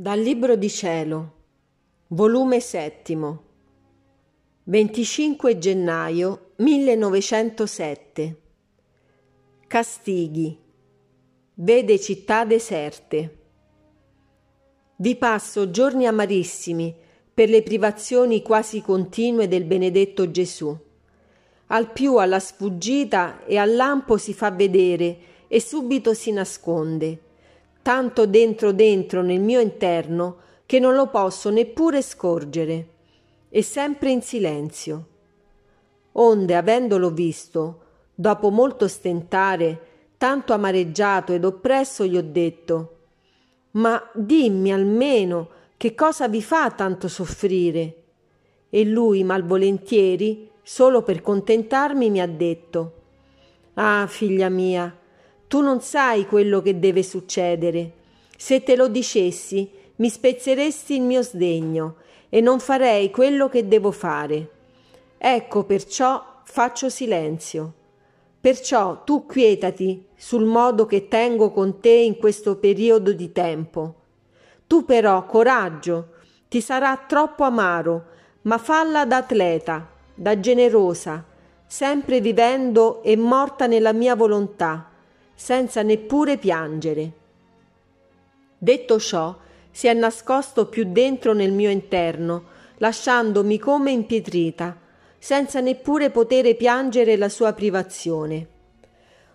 Dal Libro di Cielo, volume settimo, 25 gennaio 1907. Castighi. Vede città deserte. Vi passo giorni amarissimi per le privazioni quasi continue del benedetto Gesù. Al più alla sfuggita e al lampo si fa vedere e subito si nasconde tanto dentro dentro nel mio interno che non lo posso neppure scorgere, e sempre in silenzio. Onde, avendolo visto, dopo molto stentare, tanto amareggiato ed oppresso, gli ho detto Ma dimmi almeno che cosa vi fa tanto soffrire? E lui, malvolentieri, solo per contentarmi, mi ha detto Ah, figlia mia, tu non sai quello che deve succedere. Se te lo dicessi, mi spezzeresti il mio sdegno e non farei quello che devo fare. Ecco perciò faccio silenzio. Perciò tu quietati sul modo che tengo con te in questo periodo di tempo. Tu però, coraggio, ti sarà troppo amaro, ma falla da atleta, da generosa, sempre vivendo e morta nella mia volontà senza neppure piangere. Detto ciò, si è nascosto più dentro nel mio interno, lasciandomi come impietrita, senza neppure potere piangere la sua privazione.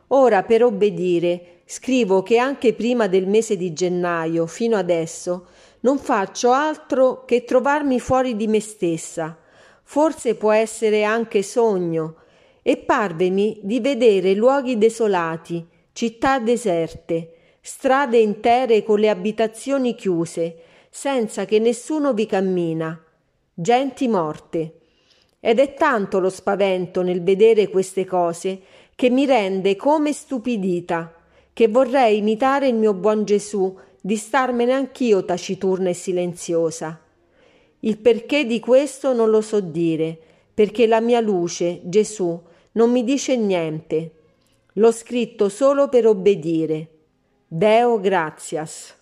Ora, per obbedire, scrivo che anche prima del mese di gennaio, fino adesso, non faccio altro che trovarmi fuori di me stessa. Forse può essere anche sogno, e parvemi di vedere luoghi desolati, città deserte, strade intere con le abitazioni chiuse, senza che nessuno vi cammina, genti morte. Ed è tanto lo spavento nel vedere queste cose che mi rende come stupidita, che vorrei imitare il mio buon Gesù, di starmene anch'io taciturna e silenziosa. Il perché di questo non lo so dire, perché la mia luce, Gesù, non mi dice niente. L'ho scritto solo per obbedire. Deo gratias.